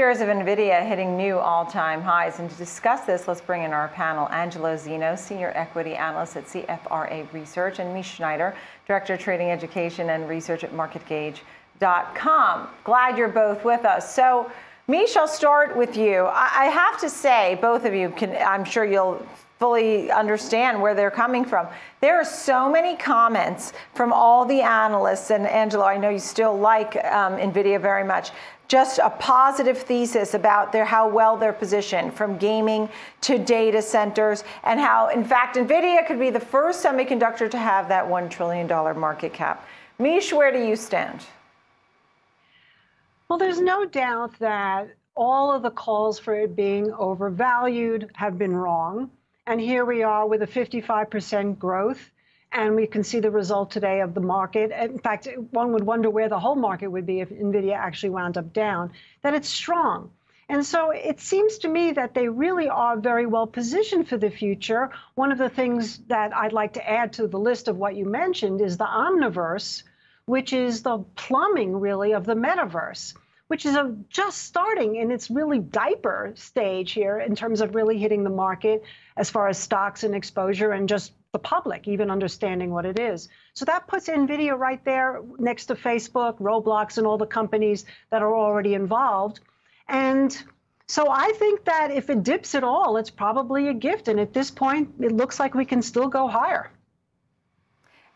Shares of NVIDIA hitting new all time highs. And to discuss this, let's bring in our panel Angelo Zino, Senior Equity Analyst at CFRA Research, and Mish Schneider, Director of Trading Education and Research at MarketGauge.com. Glad you're both with us. So, Mish, I'll start with you. I have to say, both of you can, I'm sure you'll fully understand where they're coming from. There are so many comments from all the analysts, and Angelo, I know you still like um, NVIDIA very much, just a positive thesis about their, how well they're positioned from gaming to data centers, and how, in fact, NVIDIA could be the first semiconductor to have that $1 trillion market cap. Mish, where do you stand? Well, there's no doubt that all of the calls for it being overvalued have been wrong. And here we are with a 55% growth. And we can see the result today of the market. In fact, one would wonder where the whole market would be if NVIDIA actually wound up down, that it's strong. And so it seems to me that they really are very well positioned for the future. One of the things that I'd like to add to the list of what you mentioned is the Omniverse, which is the plumbing, really, of the metaverse which is a, just starting in its really diaper stage here in terms of really hitting the market as far as stocks and exposure and just the public even understanding what it is. So that puts NVIDIA right there next to Facebook, Roblox, and all the companies that are already involved. And so I think that if it dips at all, it's probably a gift. And at this point, it looks like we can still go higher.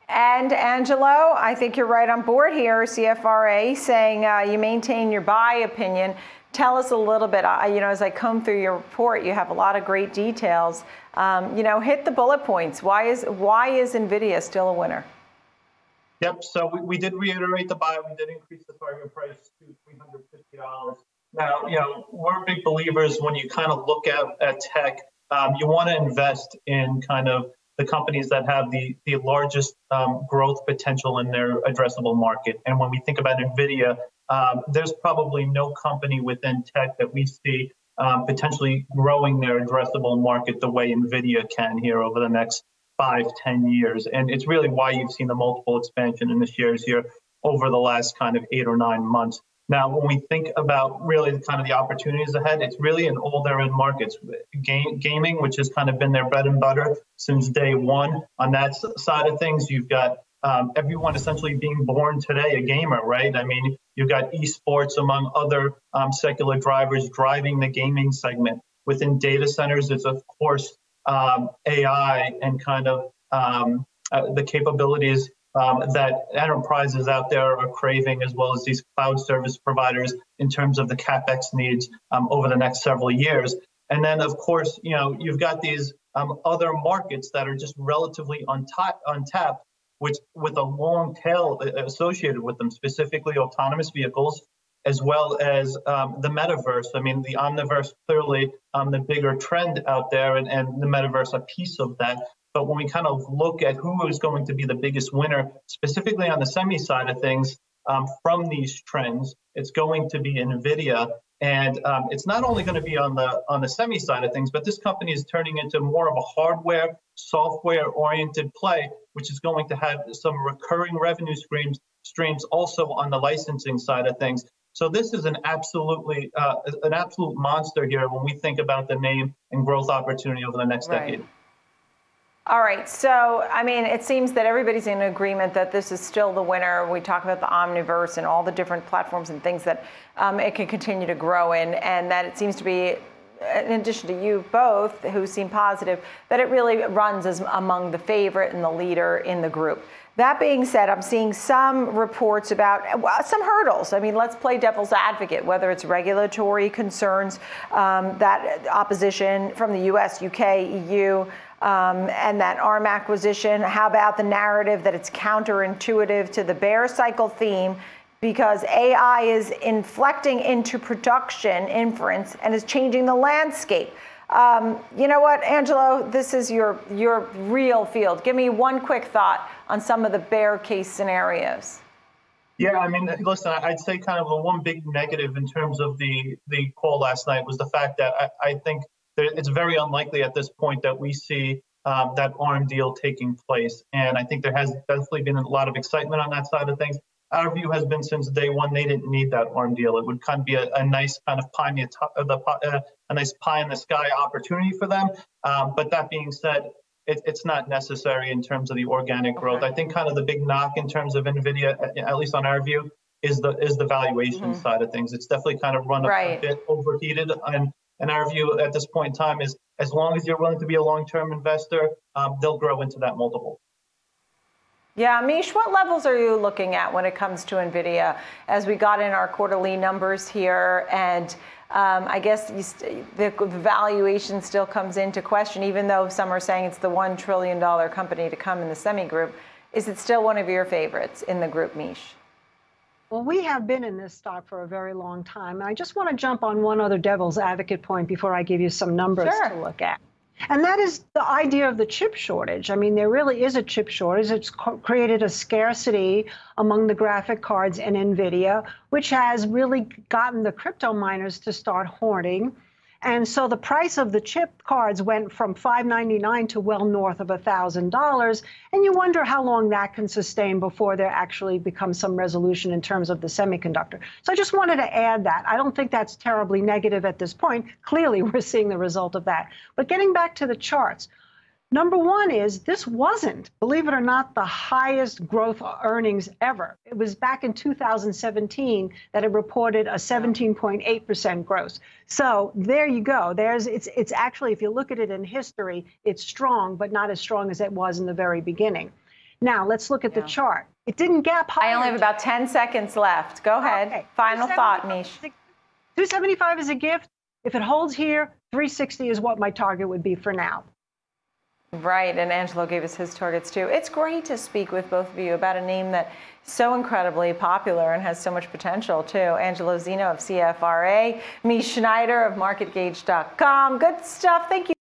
And Angelo, I think you're right on board here, CFRA, saying uh, you maintain your buy opinion. Tell us a little bit, uh, you know, as I comb through your report, you have a lot of great details. Um, you know, hit the bullet points. Why is, why is NVIDIA still a winner? Yep, so we, we did reiterate the buy. We did increase the target price to $350. Now, you know, we're big believers when you kind of look at, at tech, um, you want to invest in kind of the companies that have the, the largest um, growth potential in their addressable market. And when we think about NVIDIA, um, there's probably no company within tech that we see um, potentially growing their addressable market the way NVIDIA can here over the next five, ten years. And it's really why you've seen the multiple expansion in the shares here over the last kind of eight or nine months. Now, when we think about really kind of the opportunities ahead, it's really in all their end markets. Game, gaming, which has kind of been their bread and butter since day one. On that side of things, you've got um, everyone essentially being born today a gamer, right? I mean, you've got esports among other um, secular drivers driving the gaming segment. Within data centers, it's of course um, AI and kind of um, uh, the capabilities um, that enterprises out there are craving, as well as these cloud service providers, in terms of the capex needs um, over the next several years. And then, of course, you know you've got these um, other markets that are just relatively untapped, untapped, which with a long tail associated with them, specifically autonomous vehicles, as well as um, the metaverse. I mean, the omniverse clearly um, the bigger trend out there, and, and the metaverse a piece of that. But when we kind of look at who is going to be the biggest winner, specifically on the semi side of things, um, from these trends, it's going to be NVIDIA. And um, it's not only going to be on the on the semi side of things, but this company is turning into more of a hardware, software oriented play, which is going to have some recurring revenue streams streams also on the licensing side of things. So this is an absolutely uh, an absolute monster here when we think about the name and growth opportunity over the next right. decade. All right. So, I mean, it seems that everybody's in agreement that this is still the winner. We talk about the Omniverse and all the different platforms and things that um, it can continue to grow in, and that it seems to be, in addition to you both, who seem positive, that it really runs as among the favorite and the leader in the group. That being said, I'm seeing some reports about some hurdles. I mean, let's play devil's advocate, whether it's regulatory concerns, um, that opposition from the US, UK, EU, um, and that ARM acquisition? How about the narrative that it's counterintuitive to the bear cycle theme because AI is inflecting into production inference and is changing the landscape? Um, you know what, Angelo? This is your your real field. Give me one quick thought on some of the bear case scenarios. Yeah, I mean, listen, I'd say kind of the one big negative in terms of the the call last night was the fact that I, I think it's very unlikely at this point that we see um, that ARM deal taking place. And I think there has definitely been a lot of excitement on that side of things. our view has been since day one they didn't need that arm deal. It would kind of be a, a nice kind of pie in the, uh, the uh, a nice pie in the sky opportunity for them. Um, but that being said, it, it's not necessary in terms of the organic growth. Okay. I think kind of the big knock in terms of Nvidia, at, at least on our view, is the is the valuation side of things. It's definitely kind of run a, a bit overheated, and and our view at this point in time is as long as you're willing to be a long-term investor, um, they'll grow into that multiple. Yeah, Mish, what levels are you looking at when it comes to NVIDIA as we got in our quarterly numbers here? And um, I guess st- the the valuation still comes into question, even though some are saying it's the $1 trillion company to come in the semi group. Is it still one of your favorites in the group, Mish? Well, we have been in this stock for a very long time. And I just want to jump on one other devil's advocate point before I give you some numbers Sure. to look at. And that is the idea of the chip shortage. I mean, there really is a chip shortage. It's created a scarcity among the graphic cards and NVIDIA, which has really gotten the crypto miners to start hoarding. And so the price of the chip cards went from 599 to well north of $1,000. And you wonder how long that can sustain before there actually becomes some resolution in terms of the semiconductor. So I just wanted to add that. I don't think that's terribly negative at this point. Clearly, we're seeing the result of that. But getting back to the charts, Number one is this wasn't, believe it or not, the highest growth earnings ever. It was back in 2017 that it reported a 17.8% growth. So there you go. There's it's it's actually if you look at it in history, it's strong, but not as strong as it was in the very beginning. Now let's look at the chart. It didn't gap higher. I only have about 10 seconds left. Go ahead. Okay. Final thought, 275 Mish. 275 is a gift. If it holds here, 360 is what my target would be for now. Right, and Angelo gave us his targets too. It's great to speak with both of you about a name that is so incredibly popular and has so much potential too. Angelo Zino of CFRA, Mish Schneider of MarketGauge.com. Good stuff. Thank you.